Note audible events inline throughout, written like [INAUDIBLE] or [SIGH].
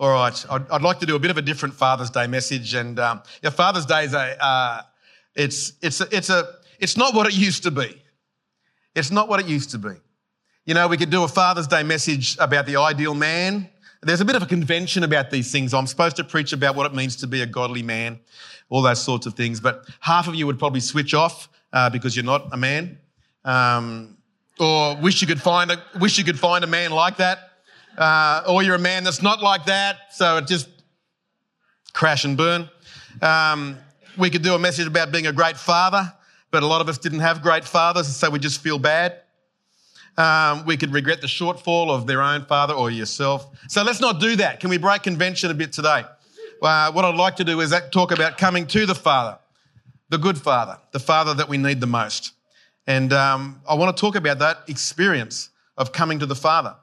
All right, I'd, I'd, like to do a bit of a different Father's Day message, and um, yeah, Father's Day is a, uh, it's it's a, it's a it's not what it used to be. It's not what it used to be. You know, we could do a Father's Day message about the ideal man. There's a bit of a convention about these things. I'm supposed to preach about what it means to be a godly man, all those sorts of things. But half of you would probably switch off uh, because you're not a man, um, or wish you could find a wish you could find a man like that uh, or you're a man that's not like that, so it just crash and burn. Um, we could do a message about being a great father, but a lot of us didn't have great fathers, so we just feel bad. Um, we could regret the shortfall of their own father or yourself. So let's not do that. Can we break convention a bit today? Uh, what I'd like to do is talk about coming to the Father, the good Father, the Father that we need the most. And um, I want to talk about that experience of coming to the Father.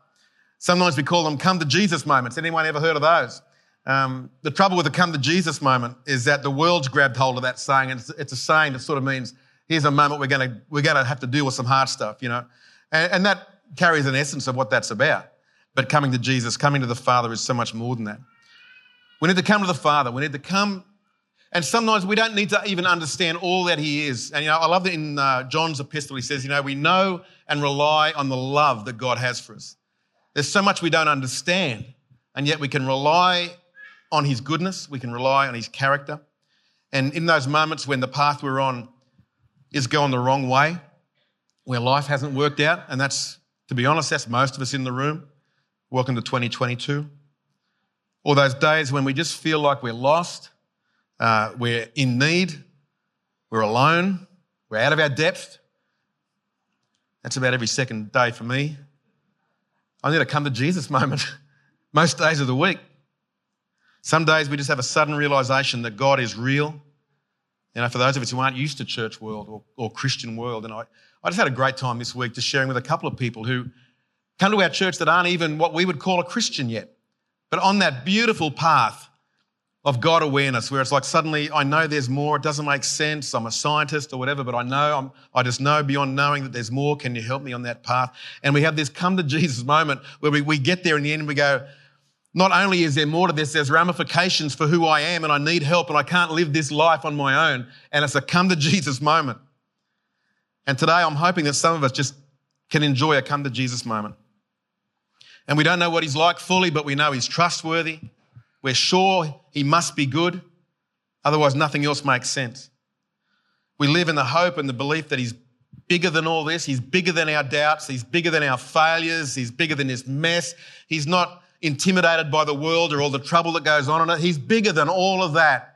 Sometimes we call them come to Jesus moments. Anyone ever heard of those? Um, the trouble with the come to Jesus moment is that the world's grabbed hold of that saying, and it's, it's a saying that sort of means here's a moment we're going we're to have to deal with some hard stuff, you know, and, and that carries an essence of what that's about. But coming to Jesus, coming to the Father, is so much more than that. We need to come to the Father. We need to come, and sometimes we don't need to even understand all that He is. And you know, I love that in uh, John's epistle he says, you know, we know and rely on the love that God has for us. There's so much we don't understand, and yet we can rely on His goodness, we can rely on His character. And in those moments when the path we're on is going the wrong way, where life hasn't worked out, and that's, to be honest, that's most of us in the room. Welcome to 2022. Or those days when we just feel like we're lost, uh, we're in need, we're alone, we're out of our depth. That's about every second day for me. I need a come to Jesus moment [LAUGHS] most days of the week. Some days we just have a sudden realization that God is real. You know, for those of us who aren't used to church world or, or Christian world, and I, I just had a great time this week just sharing with a couple of people who come to our church that aren't even what we would call a Christian yet, but on that beautiful path of God awareness, where it's like suddenly I know there's more. It doesn't make sense. I'm a scientist or whatever, but I know I'm, I just know beyond knowing that there's more. Can you help me on that path? And we have this come to [LAUGHS] Jesus moment where we, we get there in the end and we go, not only is there more to this, there's ramifications for who I am and I need help and I can't live this life on my own. And it's a come to [LAUGHS] Jesus moment. And today I'm hoping that some of us just can enjoy a come to Jesus moment. And we don't know what he's like fully, but we know he's trustworthy. We're sure he must be good, otherwise, nothing else makes sense. We live in the hope and the belief that he's bigger than all this. He's bigger than our doubts. He's bigger than our failures. He's bigger than this mess. He's not intimidated by the world or all the trouble that goes on in it. He's bigger than all of that.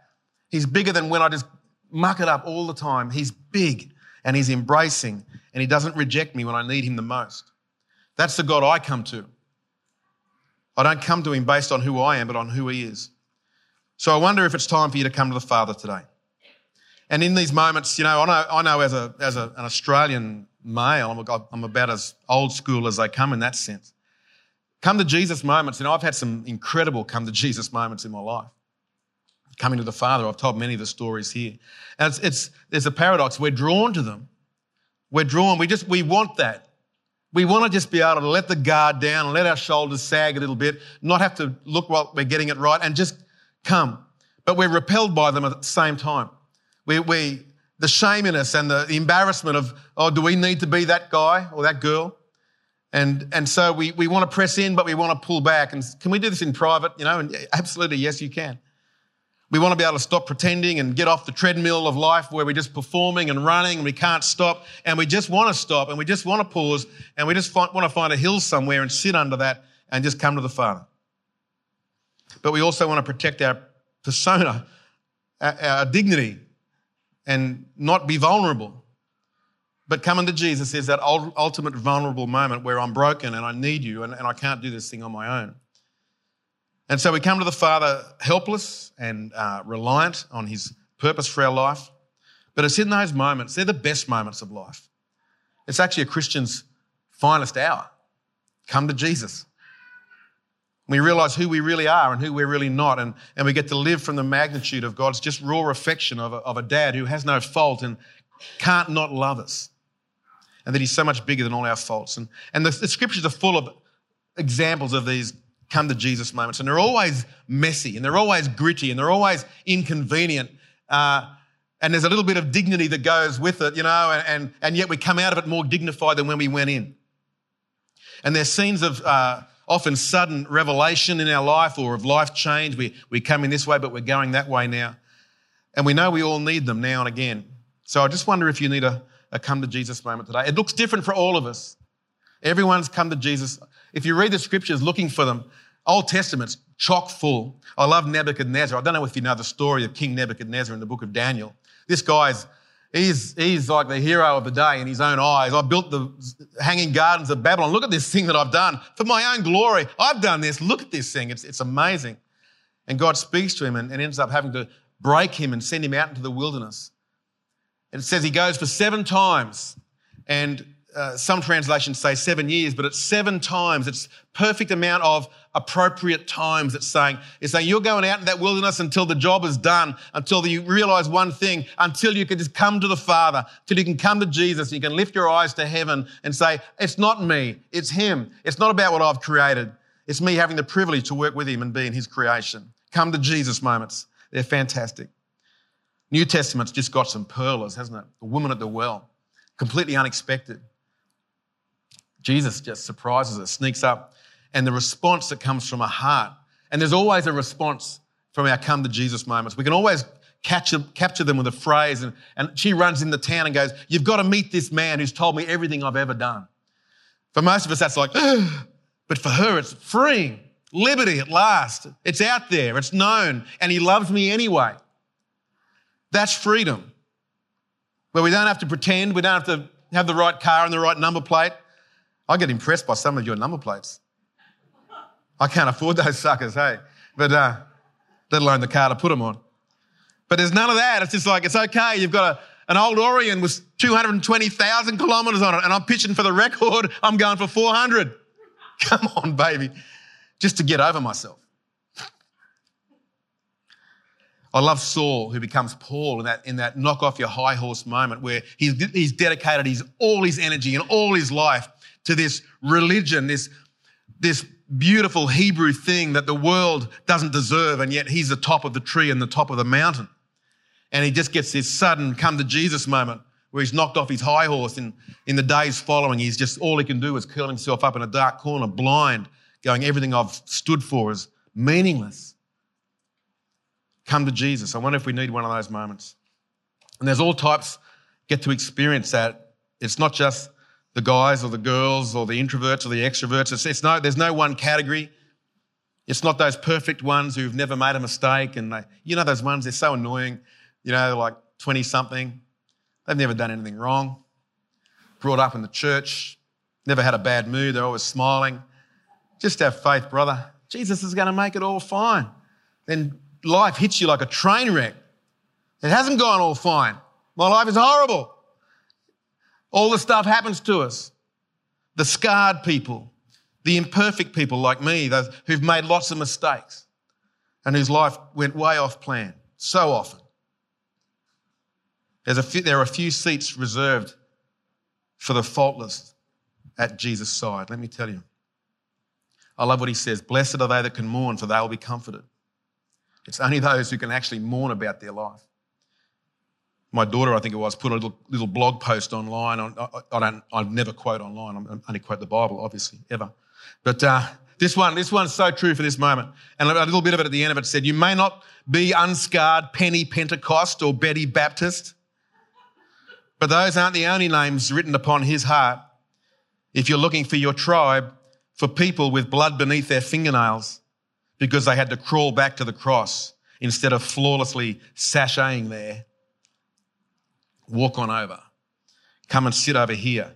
He's bigger than when I just muck it up all the time. He's big and he's embracing and he doesn't reject me when I need him the most. That's the God I come to. I don't come to him based on who I am, but on who he is. So I wonder if it's time for you to come to the Father today. And in these moments, you know, I know, I know as, a, as a, an Australian male, I'm, I'm about as old school as they come in that sense. Come to Jesus moments, you know, I've had some incredible come to Jesus moments in my life. Coming to the Father, I've told many of the stories here. And it's, it's, there's a paradox. We're drawn to them. We're drawn. We just, we want that. We want to just be able to let the guard down and let our shoulders sag a little bit, not have to look while we're getting it right and just come. But we're repelled by them at the same time. We, we, the shame in us and the, embarrassment of, oh, do we need to be that guy or that girl? And, and so we, we want to press in, but we want to pull back. And can we do this in private? You know, and absolutely, yes, you can. We want to be able to stop pretending and get off the treadmill of life where we're just performing and running and we can't stop. And we just want to stop and we just want to pause and we just want to find a hill somewhere and sit under that and just come to the Father. But we also want to protect our persona, our, dignity, and not be vulnerable. But coming to Jesus is that ultimate vulnerable moment where I'm broken and I need you and, I can't do this thing on my own. And so we come to the Father helpless and uh, reliant on His purpose for our life. But it's in those moments, they're the best moments of life. It's actually a Christian's finest hour. Come to Jesus. We realize who we really are and who we're really not, and, and we get to live from the magnitude of God's just raw affection of a, of a dad who has no fault and can't not love us. And that he's so much bigger than all our faults. And, and the, the scriptures are full of examples of these come to Jesus moments. And they're always messy and they're always gritty and they're always inconvenient. Uh, and there's a little bit of dignity that goes with it, you know, and, and, and, yet we come out of it more dignified than when we went in. And there's scenes of uh, often sudden revelation in our life or of life change. We, we come in this way, but we're going that way now. And we know we all need them now and again. So I just wonder if you need a, a come to Jesus moment today. It looks different for all of us. Everyone's come to Jesus. If you read the scriptures looking for them, Old Testament's chock full. I love Nebuchadnezzar. I don't know if you know the story of King Nebuchadnezzar in the book of Daniel. This guy's, he's, he's like the hero of the day in his own eyes. I built the hanging gardens of Babylon. Look at this thing that I've done for my own glory. I've done this. Look at this thing. It's, it's amazing. And God speaks to him and, and ends up having to break him and send him out into the wilderness. And it says he goes for seven times and uh, some translations say seven years, but it's seven times. It's perfect amount of appropriate times. It's saying, it's saying you're going out in that wilderness until the job is done, until you realize one thing, until you can just come to the Father, till you can come to Jesus. and You can lift your eyes to heaven and say, it's not me, it's Him. It's not about what I've created. It's me having the privilege to work with Him and be in His creation. Come to Jesus moments. They're fantastic. New Testament's just got some pearlers, hasn't it? The woman at the well, completely unexpected. Jesus just surprises us, sneaks up, and the response that comes from a heart. And there's always a response from our come to Jesus moments. We can always capture, capture them with a phrase. And, and she runs in the town and goes, You've got to meet this man who's told me everything I've ever done. For most of us, that's like, but for her, it's freeing. Liberty at last. It's out there, it's known, and he loves me anyway. That's freedom. Where we don't have to pretend, we don't have to have the right car and the right number plate. I get impressed by some of your number plates. I can't afford those suckers, hey. But uh, let alone the car to put them on. But there's none of that. It's just like, it's okay. You've got a, an old Orion with 220,000 kilometres on it, and I'm pitching for the record. [LAUGHS] I'm going for 400. Come on, baby. Just to get over myself. I love Saul, who becomes Paul in that, in that knock off your high horse moment where he's, he's dedicated his, all his energy and all his life to this religion, this, this beautiful Hebrew thing that the world doesn't deserve, and yet he's the top of the tree and the top of the mountain. And he just gets this sudden come to Jesus moment where he's knocked off his high horse and in the days following, he's just all he can do is curl himself up in a dark corner, blind, going, everything I've stood for is meaningless. Come to Jesus. I wonder if we need one of those moments. And there's all types get to experience that. It's not just the guys or the girls or the introverts or the extroverts. It's, it's no, there's no one category. It's not those perfect ones who've never made a mistake. And they, you know, those ones, they're so annoying. You know, like 20 something. They've never done anything wrong. Brought up in the church. Never had a bad mood. They're always smiling. Just have faith, brother. Jesus is going to make it all fine. Then life hits you like a train wreck. It hasn't gone all fine. My life is horrible. All the stuff happens to us. The scarred people, the imperfect people like me, those who've made lots of mistakes and whose life went way off plan so often. Few, there are a few seats reserved for the faultless at Jesus' side. Let me tell you. I love what he says Blessed are they that can mourn, for they will be comforted. It's only those who can actually mourn about their life my daughter, I think it was, put a little, little blog post online. On, I, I, don't, I never quote online. I only quote the Bible, obviously, ever. But uh, this one, this one's so true for this moment. And a little bit of it at the end of it said, "You may not be unscarred Penny Pentecost or Betty Baptist, but those aren't the only names written upon His heart. If you're looking for your tribe, for people with blood beneath their fingernails, because they had to crawl back to the cross instead of flawlessly sashaying there." Walk on over. Come and sit over here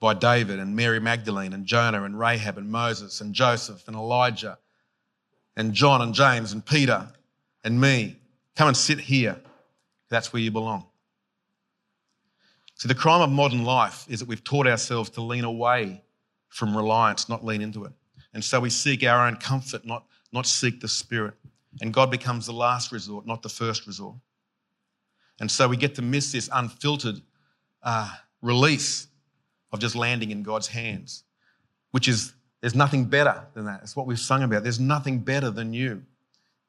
by David and Mary Magdalene and Jonah and Rahab and Moses and Joseph and Elijah and John and James and Peter and me. Come and sit here. That's where you belong. See, the crime of modern life is that we've taught ourselves to lean away from reliance, not lean into it. And so we seek our own comfort, not, not seek the Spirit. And God becomes the last resort, not the first resort. And so we get to miss this unfiltered uh, release of just landing in God's hands, which is There's nothing better than that. It's what we've sung about. There's nothing better than you.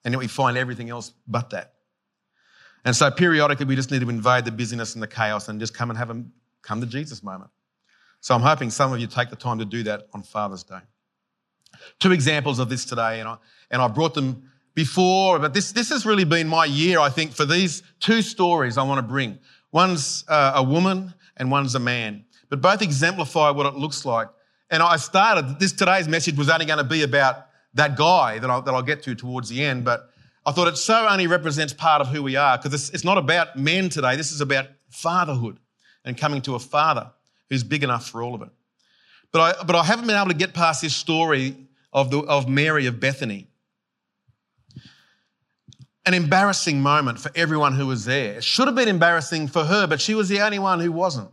And yet we find everything else but that. And so periodically we just need to invade the busyness and the chaos and just come and have a come to Jesus moment. So I'm hoping some of you take the time to do that on Father's Day. Two examples of this today, and I, and I brought them before, but this, this has really been my year, I think, for these two stories I want to bring. One's uh, a woman and one's a man, but both exemplify what it looks like. And I started, this today's message was only going to be about that guy that I'll, that I'll get to towards the end, but I thought it so only represents part of who we are because it's, it's not about men today. This is about fatherhood and coming to a father who's big enough for all of it. But I, but I haven't been able to get past this story of, the, of Mary of Bethany. An embarrassing moment for everyone who was there. It should have been embarrassing for her, but she was the only one who wasn't.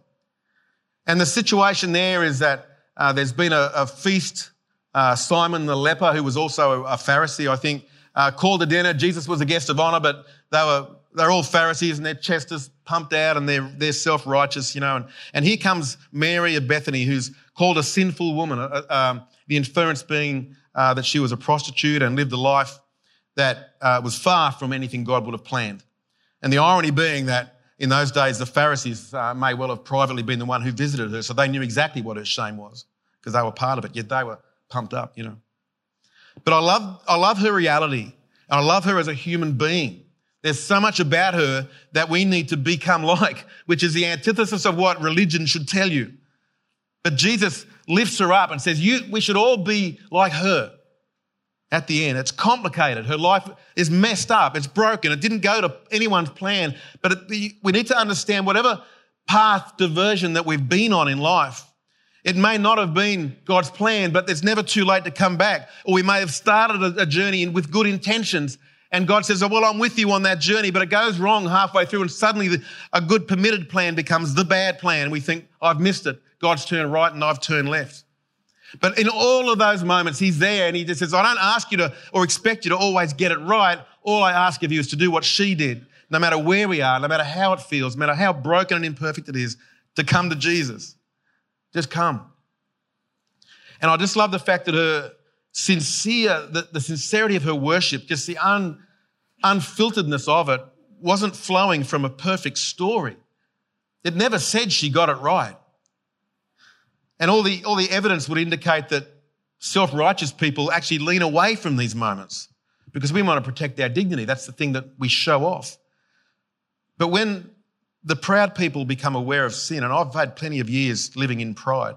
And the situation there is that uh, there's been a, a feast. Uh, Simon the leper, who was also a, a Pharisee, I think, uh, called a dinner. Jesus was a guest of honor, but they were they're all Pharisees and their chest is pumped out and they're, they're self-righteous, you know. And, and here comes Mary of Bethany, who's called a sinful woman, uh, um, the inference being uh, that she was a prostitute and lived a life that uh, was far from anything God would have planned. And the irony being that in those days, the Pharisees uh, may well have privately been the one who visited her, so they knew exactly what her shame was because they were part of it, yet they were pumped up, you know. But I love, I love her reality. And I love her as a human being. There's so much about her that we need to become [LAUGHS] like, which is the antithesis of what religion should tell you. But Jesus lifts her up and says, you, we should all be like her at the end. It's complicated. Her life is messed up. It's broken. It didn't go to anyone's plan. But it, we need to understand whatever path diversion that we've been on in life, it may not have been God's plan, but it's never too late to come back. Or we may have started a, journey with good intentions. And God says, oh, well, I'm with you on that journey, but it goes wrong halfway through. And suddenly the, a good permitted plan becomes the bad plan. We think, I've missed it. God's turned right and I've turned left. But in all of those moments, he's there and he just says, I don't ask you to or expect you to always get it right. All I ask of you is to do what she did, no matter where we are, no matter how it feels, no matter how broken and imperfect it is, to come to Jesus. Just come. And I just love the fact that her sincere, the, the sincerity of her worship, just the un, unfilteredness of it, wasn't flowing from a perfect story. It never said she got it right. And all the, all the evidence would indicate that self righteous people actually lean away from these moments because we want to protect our dignity. That's the thing that we show off. But when the proud people become aware of sin, and I've had plenty of years living in pride,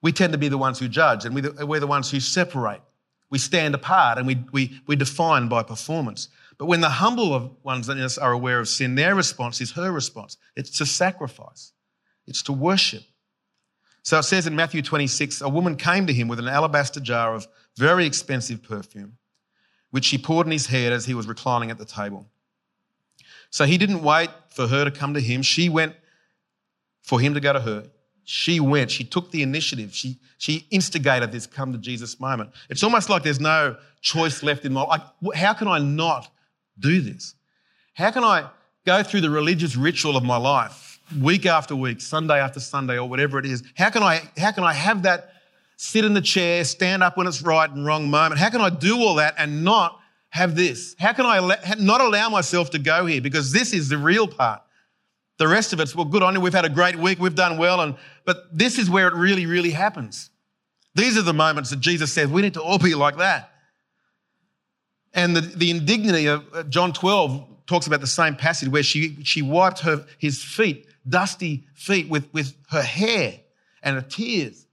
we tend to be the ones who judge and we're the ones who separate. We stand apart and we, we, we define by performance. But when the humble ones in us are aware of sin, their response is her response. It's to sacrifice, it's to worship. So it says in Matthew 26 a woman came to him with an alabaster jar of very expensive perfume, which she poured in his head as he was reclining at the table. So he didn't wait for her to come to him. She went for him to go to her. She went. She took the initiative. She, she instigated this come to Jesus moment. It's almost like there's no choice left in my life. How can I not do this? How can I go through the religious ritual of my life week after week, Sunday after Sunday, or whatever it is? How can I, how can I have that sit in the chair, stand up when it's right and wrong moment? How can I do all that and not have this? How can I not allow myself to go here? Because this is the real part. The rest of it's, well, good on you. We've had a great week. We've done well. And, but this is where it really, really happens. These are the moments that Jesus says we need to all be like that. And the, the indignity of uh, John 12 talks about the same passage where she, she wiped her, his feet, dusty feet, with, with her hair and her tears.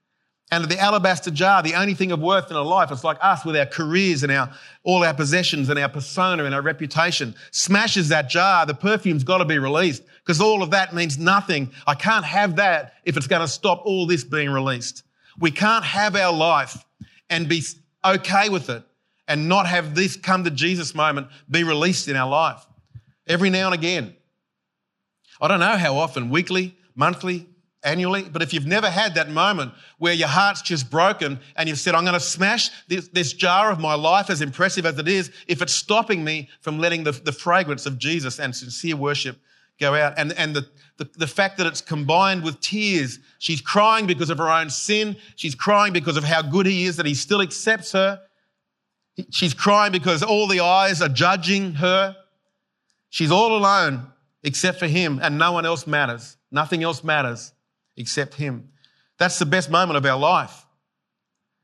And the alabaster jar, the only thing of worth in her life, it's like us with our careers and our, all our possessions and our persona and our reputation, smashes that jar. The perfume's got to be released because all of that means nothing. I can't have that if it's going to stop all this being released. We can't have our life and be okay with it and not have this come to Jesus moment be released in our life every now and again. I don't know how often, weekly, monthly, annually. But if you've never had that moment where your heart's just broken and you've said, I'm going to smash this, this, jar of my life, as impressive as it is, if it's stopping me from letting the, the fragrance of Jesus and sincere worship go out. And, and the, the, the fact that it's combined with tears. She's crying because of her own sin. She's crying because of how good he is, that he still accepts her. She's crying because all the eyes are judging her. She's all alone except for him, and no one else matters. Nothing else matters except him. That's the best moment of our life,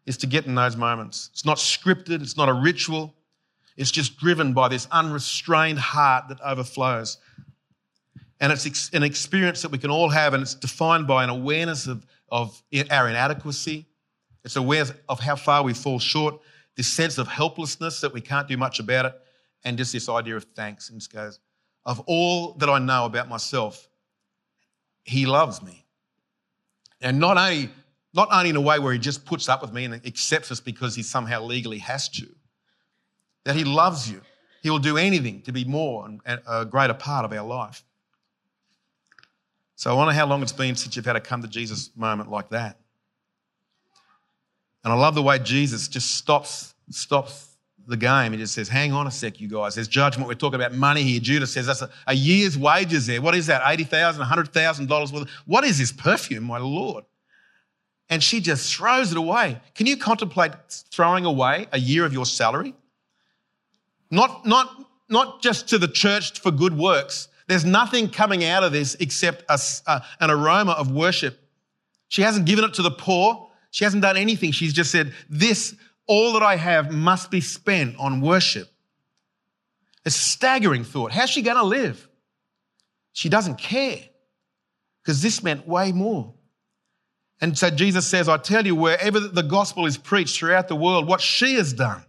is to get in those moments. It's not scripted, it's not a ritual. It's just driven by this unrestrained heart that overflows. And it's an experience that we can all have, and it's defined by an awareness of, of our inadequacy. It's aware of how far we fall short, this sense of helplessness that we can't do much about it, and just this idea of thanks. And just goes, of all that I know about myself, He loves me. And not only, not only in a way where He just puts up with me and accepts us because He somehow legally has to, that He loves you. He will do anything to be more and a greater part of our life. So I wonder how long it's been since you've had a come to Jesus moment like that. And I love the way Jesus just stops, stops the game. He just says, hang on a sec, you guys. There's judgment. We're talking about money here. Judas says that's a, a year's wages there. What is that? $80,000, $100,000 worth. What is this perfume, my Lord? And she just throws it away. Can you contemplate throwing away a year of your salary? Not, not, not just to the church for good works. There's nothing coming out of this except a, a, an aroma of worship. She hasn't given it to the poor. She hasn't done anything. She's just said, This all that I have must be spent on worship. A staggering thought. How's she going to live? She doesn't care because this meant way more. And so Jesus says, I tell you, wherever the gospel is preached throughout the world, what she has done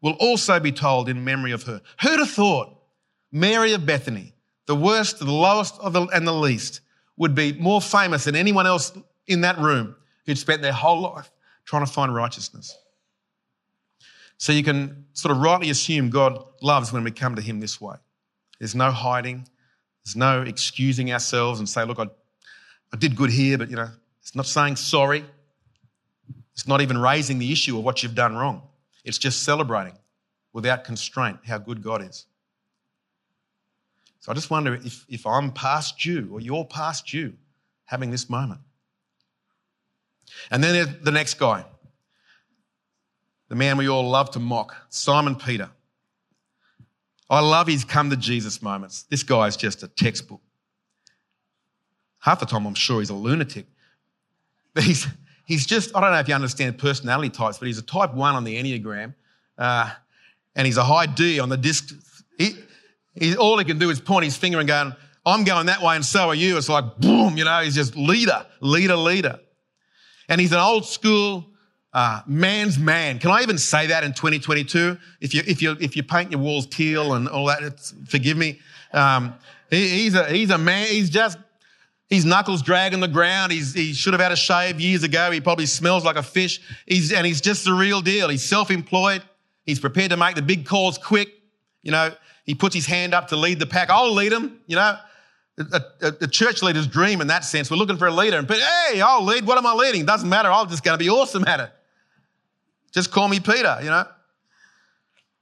will also be told in memory of her. Who'd have thought Mary of Bethany, the worst, the lowest, the, and the least, would be more famous than anyone else in that room who'd spent their whole life trying to find righteousness? So you can sort of rightly assume God loves when we come to Him this way. There's no hiding, there's no excusing ourselves and say, look, I, I did good here, but you know, it's not saying sorry. It's not even raising the issue of what you've done wrong. It's just celebrating without constraint how good God is. So I just wonder if, if I'm past you or you're past you having this moment. And then the next guy the man we all love to mock, Simon Peter. I love his come to Jesus moments. This guy is just a textbook. Half the time, I'm sure he's a lunatic. [LAUGHS] But he's, he's just, I don't know if you understand personality types, but he's a type one on the Enneagram. Uh, and he's a high D on the disc. He, he, all he can do is point his finger and go, I'm going that way and so are you. It's like, boom, you know, he's just leader, leader, leader. And he's an old school uh, man's man. Can I even say that in 2022? If you if you if you paint your walls teal and all that, forgive me. Um, he, he's a he's a man. He's just his knuckles dragging the ground. He's, he should have had a shave years ago. He probably smells like a fish. He's, and he's just the real deal. He's self-employed. He's prepared to make the big calls quick. You know, he puts his hand up to lead the pack. I'll lead him. You know, a, a, a, church leader's dream in that sense. We're looking for a leader. But hey, I'll lead. What am I leading? Doesn't matter. I'm just going to be awesome at it. Just call me Peter, you know.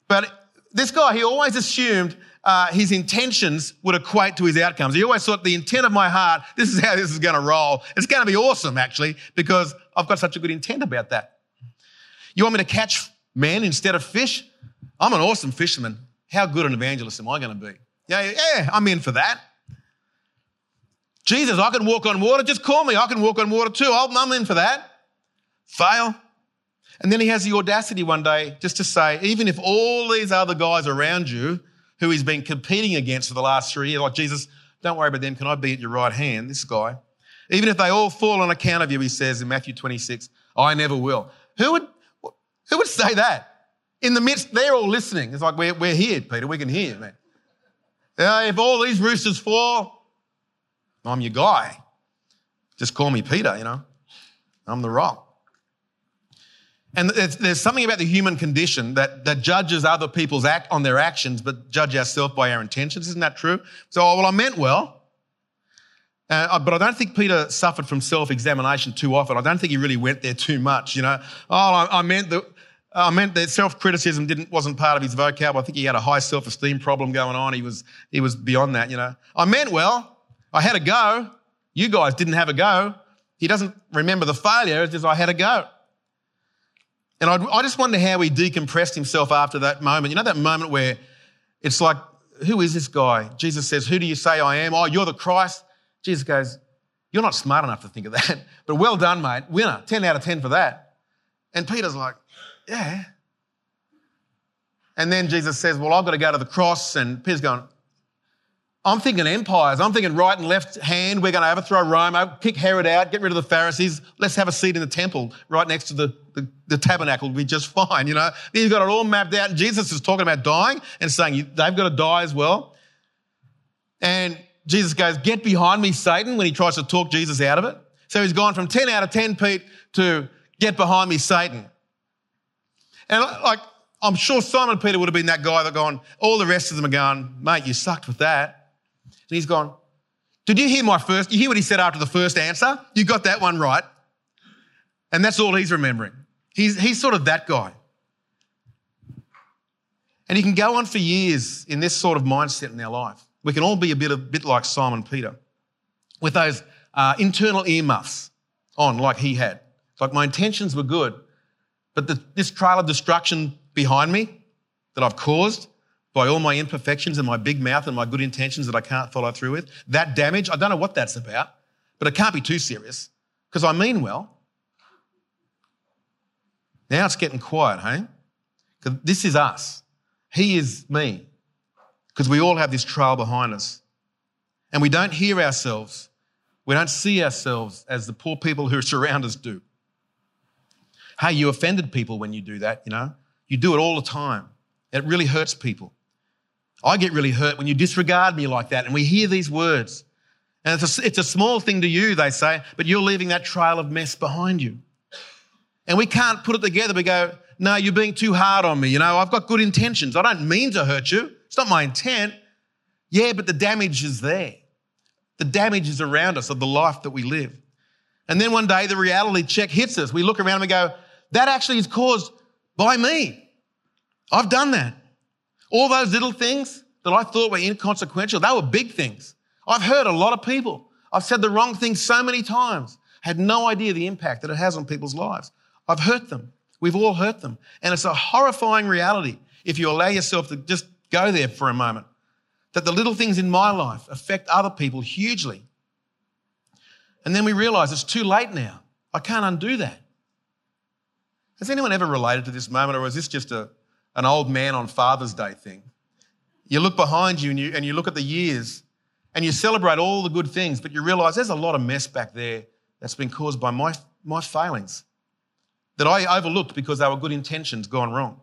But this guy, he always assumed uh, his intentions would equate to his outcomes. He always thought the intent of my heart, this is how this is going to roll. It's going to be awesome, actually, because I've got such a good intent about that. You want me to catch men instead of fish? I'm an awesome fisherman. How good an evangelist am I going to be? Yeah, yeah, I'm in for that. Jesus, I can walk on water. Just call me. I can walk on water too. I'm in for that. Fail. And then he has the audacity one day just to say, even if all these other guys around you who he's been competing against for the last three years, like Jesus, don't worry about them, can I be at your right hand? This guy. Even if they all fall on account of you, he says in Matthew 26, I never will. Who would, who would say that? In the midst, they're all listening. It's like, we're, we're here, Peter, we can hear man. Uh, if all these roosters fall, I'm your guy. Just call me Peter, you know. I'm the rock. And there's something about the human condition that, that judges other people's act on their actions, but judge ourselves by our intentions. Isn't that true? So, oh, well, I meant well. Uh, but I don't think Peter suffered from self-examination too often. I don't think he really went there too much, you know. Oh, I, I meant that, I meant that self-criticism didn't wasn't part of his vocab. I think he had a high self-esteem problem going on. He was he was beyond that, you know. I meant well. I had a go. You guys didn't have a go. He doesn't remember the failure. It's just I had a go. And I, I just wonder how he decompressed himself after that moment. You know that moment where it's like, who is this guy? Jesus says, "Who do you say I am?" Oh, you're the Christ. Jesus goes, "You're not smart enough to think of that, [LAUGHS] but well done, mate. Winner. Ten out of ten for that." And Peter's like, yeah. And then Jesus says, Well, I've got to go to the cross. And Peter's going, I'm thinking empires. I'm thinking right and left hand. We're going to overthrow Rome, kick Herod out, get rid of the Pharisees. Let's have a seat in the temple right next to the, the, the tabernacle. We'll be just fine, you know. He's got it all mapped out. Jesus is talking about dying and saying they've got to die as well. And Jesus goes, Get behind me, Satan, when he tries to talk Jesus out of it. So he's gone from 10 out of 10, Pete, to get behind me, Satan. And like, I'm sure Simon Peter would have been that guy that gone, all the rest of them are going, mate, you sucked with that. And he's gone, did you hear my first, you hear what he said after the first answer? You got that one right. And that's all he's remembering. He's, he's sort of that guy. And he can go on for years in this sort of mindset in our life. We can all be a bit, a bit like Simon Peter with those uh, internal earmuffs on, like he had. Like my intentions were good, but the, this trail of destruction behind me that I've caused by all my imperfections and my big mouth and my good intentions that I can't follow through with, that damage, I don't know what that's about, but it can't be too serious because I mean well. Now it's getting quiet, hey? Because this is us. He is me. Because we all have this trail behind us. And we don't hear ourselves. We don't see ourselves as the poor people who [LAUGHS] surround us do. Hey, you offended people when you do that, you know? You do it all the time. It really hurts people. I get really hurt when you disregard me like that and we hear these words. And it's a, it's a small thing to you, they say, but you're leaving that trail of mess behind you. And we can't put it together. We go, no, you're being too hard on me. You know, I've got good intentions. I don't mean to hurt you. It's not my intent. Yeah, but the damage is there. The damage is around us of the life that we live. And then one day the reality check hits us. We look around and we go, that actually is caused by me. I've done that. All those little things that I thought were inconsequential, they were big things. I've hurt a lot of people. I've said the wrong thing so many times, had no idea the impact that it has on people's lives. I've hurt them. We've all hurt them. And it's a horrifying reality if you allow yourself to just go there for a moment. That the little things in my life affect other people hugely. And then we realize it's too late now. I can't undo that. Has anyone ever related to this moment, or is this just a, an old man on Father's Day thing? You look behind you and, you and you look at the years and you celebrate all the good things, but you realize there's a lot of mess back there that's been caused by my, my failings that I overlooked because they were good intentions gone wrong.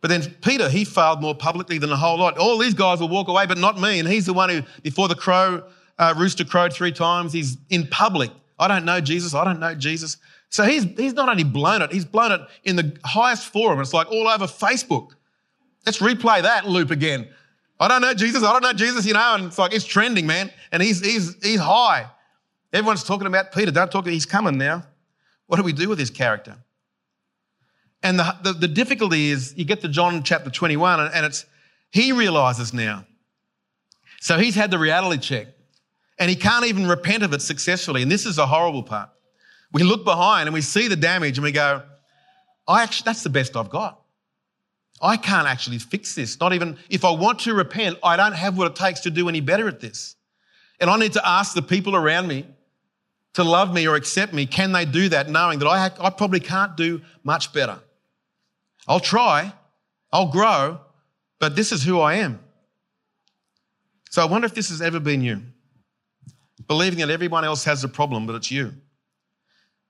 But then Peter, he failed more publicly than a whole lot. All these guys will walk away, but not me. And he's the one who, before the crow, uh, rooster crowed three times, he's in public. I don't know Jesus. I don't know Jesus. So he's, he's not only blown it, he's blown it in the highest forum. It's like all over Facebook. Let's replay that loop again. I don't know Jesus, I don't know Jesus, you know, and it's like it's trending, man. And he's he's he's high. Everyone's talking about Peter. Don't talk, he's coming now. What do we do with his character? And the, the, the difficulty is you get to John chapter 21, and, and it's he realizes now. So he's had the reality check, and he can't even repent of it successfully. And this is a horrible part we look behind and we see the damage and we go, I actually, that's the best I've got. I can't actually fix this. Not even if I want to repent, I don't have what it takes to do any better at this. And I need to ask the people around me to love me or accept me. Can they do that knowing that I, I probably can't do much better? I'll try, I'll grow, but this is who I am. So I wonder if this has ever been you. Believing that everyone else has a problem, but it's you.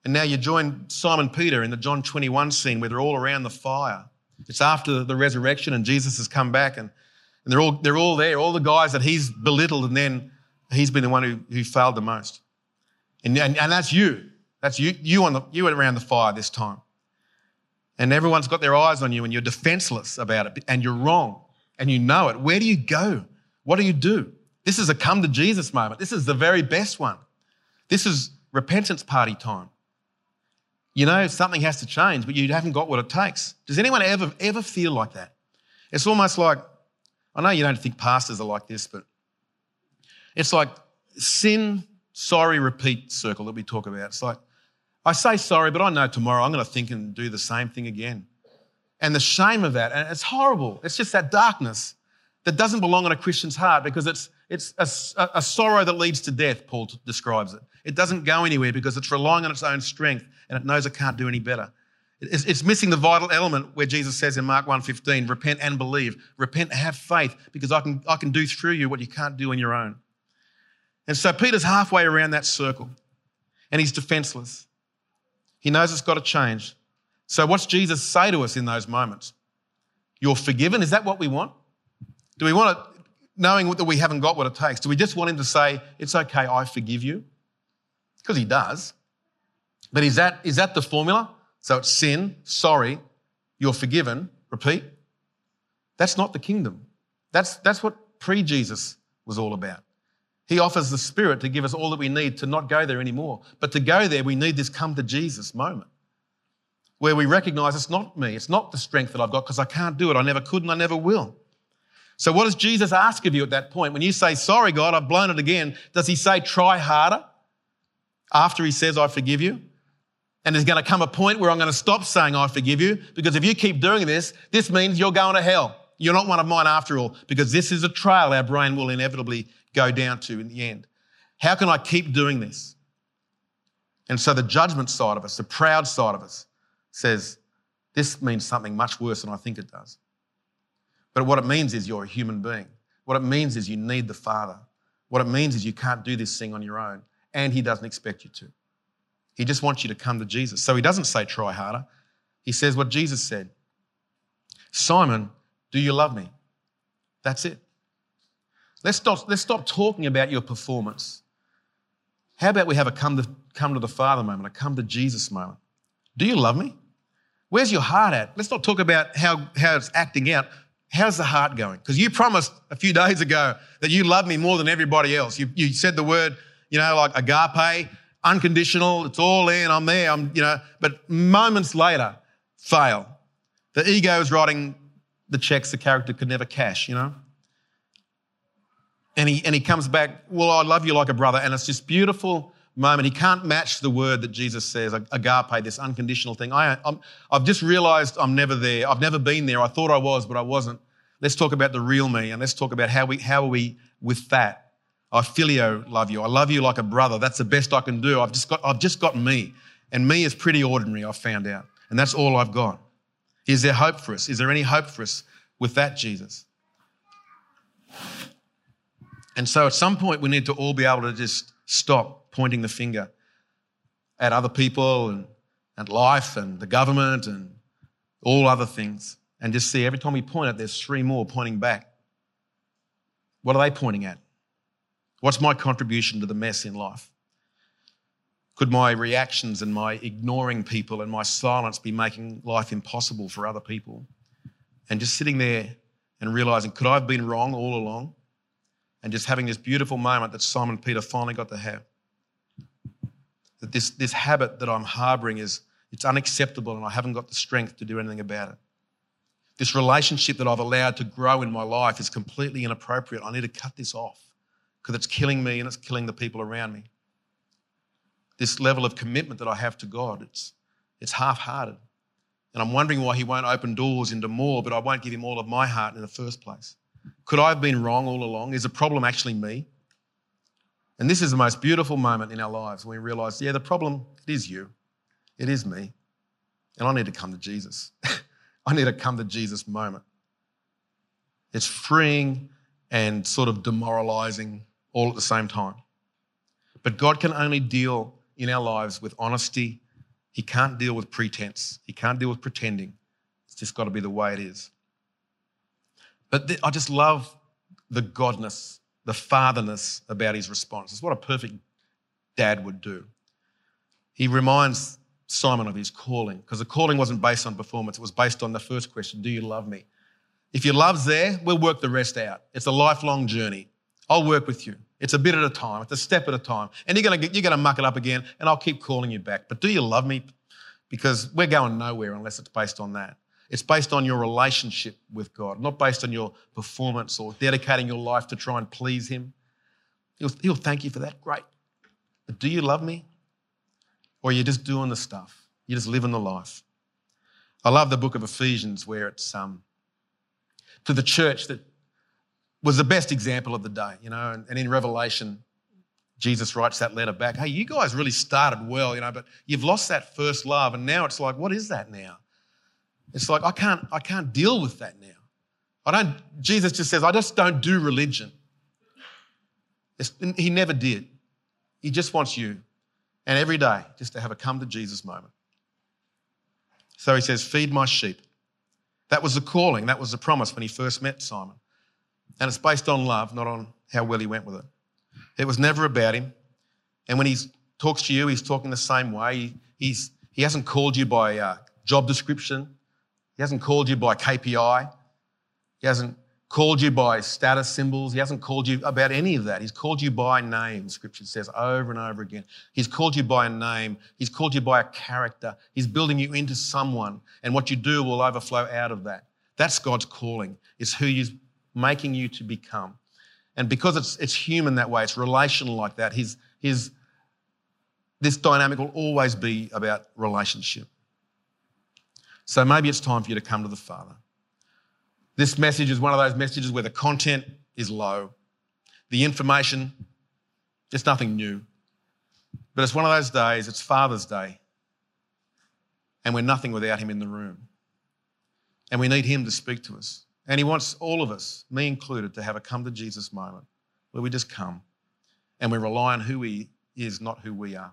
And now you join Simon Peter in the John 21 scene where they're all around the fire. It's after the resurrection and Jesus has come back and, and they're, all, they're all there, all the guys that he's belittled and then he's been the one who, who failed the most. And, and, and that's you. That's you, you, on the, you around the fire this time. And everyone's got their eyes on you and you're defenseless about it and you're wrong and you know it. Where do you go? What do you do? This is a come to Jesus moment. This is the very best one. This is repentance party time. You know something has to change, but you haven't got what it takes. Does anyone ever, ever feel like that? It's almost like, I know you don't think pastors are like this, but it's like sin, sorry, repeat circle that we talk about. It's like, I say sorry, but I know tomorrow I'm going to think and do the same thing again. And the shame of that, and it's horrible. It's just that darkness that doesn't belong in a Christian's heart because it's, it's a, a, sorrow that leads to death, Paul describes it. It doesn't go anywhere because it's relying on its own strength and it knows it can't do any better. It's, it's missing the vital element where Jesus says in Mark 1.15, repent and believe. Repent and have faith because I can, I can do through you what you can't do on your own. And so Peter's halfway around that circle and he's defenseless. He knows it's got to change. So what's Jesus say to us in those moments? You're forgiven? Is that what we want? Do we want it knowing that we haven't got what it takes? Do we just want him to say, It's okay, I forgive you? Because he does. But is that, is that the formula? So it's sin, sorry, you're forgiven, repeat. That's not the kingdom. That's, that's what pre Jesus was all about. He offers the Spirit to give us all that we need to not go there anymore. But to go there, we need this come to Jesus moment where we recognize it's not me, it's not the strength that I've got because I can't do it. I never could and I never will. So, what does Jesus ask of you at that point? When you say, Sorry, God, I've blown it again, does he say, Try harder after he says, I forgive you? And there's going to come a point where I'm going to stop saying, I forgive you, because if you keep doing this, this means you're going to hell. You're not one of mine after all, because this is a trail our brain will inevitably go down to in the end. How can I keep doing this? And so the judgment side of us, the proud side of us, says, This means something much worse than I think it does. But what it means is you're a human being. What it means is you need the Father. What it means is you can't do this thing on your own, and He doesn't expect you to. He just wants you to come to Jesus. So He doesn't say, Try harder. He says what Jesus said Simon, do you love me? That's it. Let's stop, let's stop talking about your performance. How about we have a come to, come to the Father moment, a come to Jesus moment? Do you love me? Where's your heart at? Let's not talk about how, how it's acting out. How's the heart going? Because you promised a few [LAUGHS] days ago that you love me more than everybody else. You, you said the word, you know, like agape, unconditional, it's all in, I'm there, I'm, you know, but moments later, fail. The ego is writing the checks the character could never cash, you know? And he, and he comes back, well, I love you like a brother. And it's this beautiful moment. He can't match the word that Jesus says, agape, this unconditional thing. I, i have just realized I'm never there. I've never been there. I thought I was, but I wasn't. Let's talk about the real me and let's talk about how, we, how are we with that. I phileo love you. I love you like a brother. That's the best I can do. I've just got, I've just got me. And me is pretty ordinary, I've found out. And that's all I've got. Is there hope for us? Is there any hope for us with that, Jesus? And so at some point, we need to all be able to just stop pointing the finger at other people and, and life and the government and all other things and just see every time we point at, there's three more pointing back. What are they pointing at? What's my contribution to the mess in life? Could my reactions and my ignoring people and my silence be making life impossible for other people? And just sitting there and realizing, could I have been wrong all along? And just having this beautiful moment that Simon Peter finally got to have. That this, this habit that I'm harboring is it's unacceptable and I haven't got the strength to do anything about it. This relationship that I've allowed to grow in my life is completely inappropriate. I need to cut this off because it's killing me and it's killing the people around me. This level of commitment that I have to God, it's, it's half hearted. And I'm wondering why He won't open doors into more, but I won't give Him all of my heart in the first place. Could I have been wrong all along? Is the problem actually me? And this is the most beautiful moment in our lives when we realize, yeah, the problem, it is you. It is me. And I need to come to Jesus. [LAUGHS] I need to come to Jesus moment. It's freeing and sort of demoralizing all at the same time. But God can only deal in our lives with honesty. He can't deal with pretense. He can't deal with pretending. It's just got to be the way it is. But th- I just love the godness, the fatherness about his response. It's what a perfect dad would do. He reminds Simon of his calling because the calling wasn't based on performance, it was based on the first question Do you love me? If your love's there, we'll work the rest out. It's a lifelong journey. I'll work with you. It's a bit at a time, it's a step at a time. And you're going to, you're going to muck it up again, and I'll keep calling you back. But do you love me? because we're going nowhere unless it's based on that. It's based on your relationship with God, not based on your performance or dedicating your life to try and please Him. He'll, he'll thank you for that. Great. But do you love me? Or are you just doing the stuff? You're just living the life. I love the book of Ephesians where it's um, to the church that was the best example of the day, you know, and, and in Revelation, Jesus writes that letter back. Hey, you guys really started well, you know, but you've lost that first love, and now it's like, what is that now? It's like I can't, I can't deal with that now. I don't. Jesus just says, I just don't do religion. It's, he never did. He just wants you, and every day, just to have a come to Jesus moment. So he says, "Feed my sheep." That was the calling. That was the promise when he first met Simon, and it's based on love, not on how well he went with it. It was never about him. And when he talks to you, he's talking the same way. He's, he hasn't called you by uh, job description. He hasn't called you by KPI. He hasn't called you by status symbols. He hasn't called you about any of that. He's called you by name, scripture says over and over again. He's called you by a name. He's called you by a character. He's building you into someone, and what you do will overflow out of that. That's God's calling. It's who He's making you to become. And because it's, it's human that way, it's relational like that, his, his, this dynamic will always be about relationship. So maybe it's time for you to come to the Father. This message is one of those messages where the content is low, the information, just nothing new. But it's one of those days, it's Father's Day, and we're nothing without Him in the room. And we need Him to speak to us. And he wants all of us, me included, to have a come to Jesus moment where we just come and we rely on who he is, not who we are.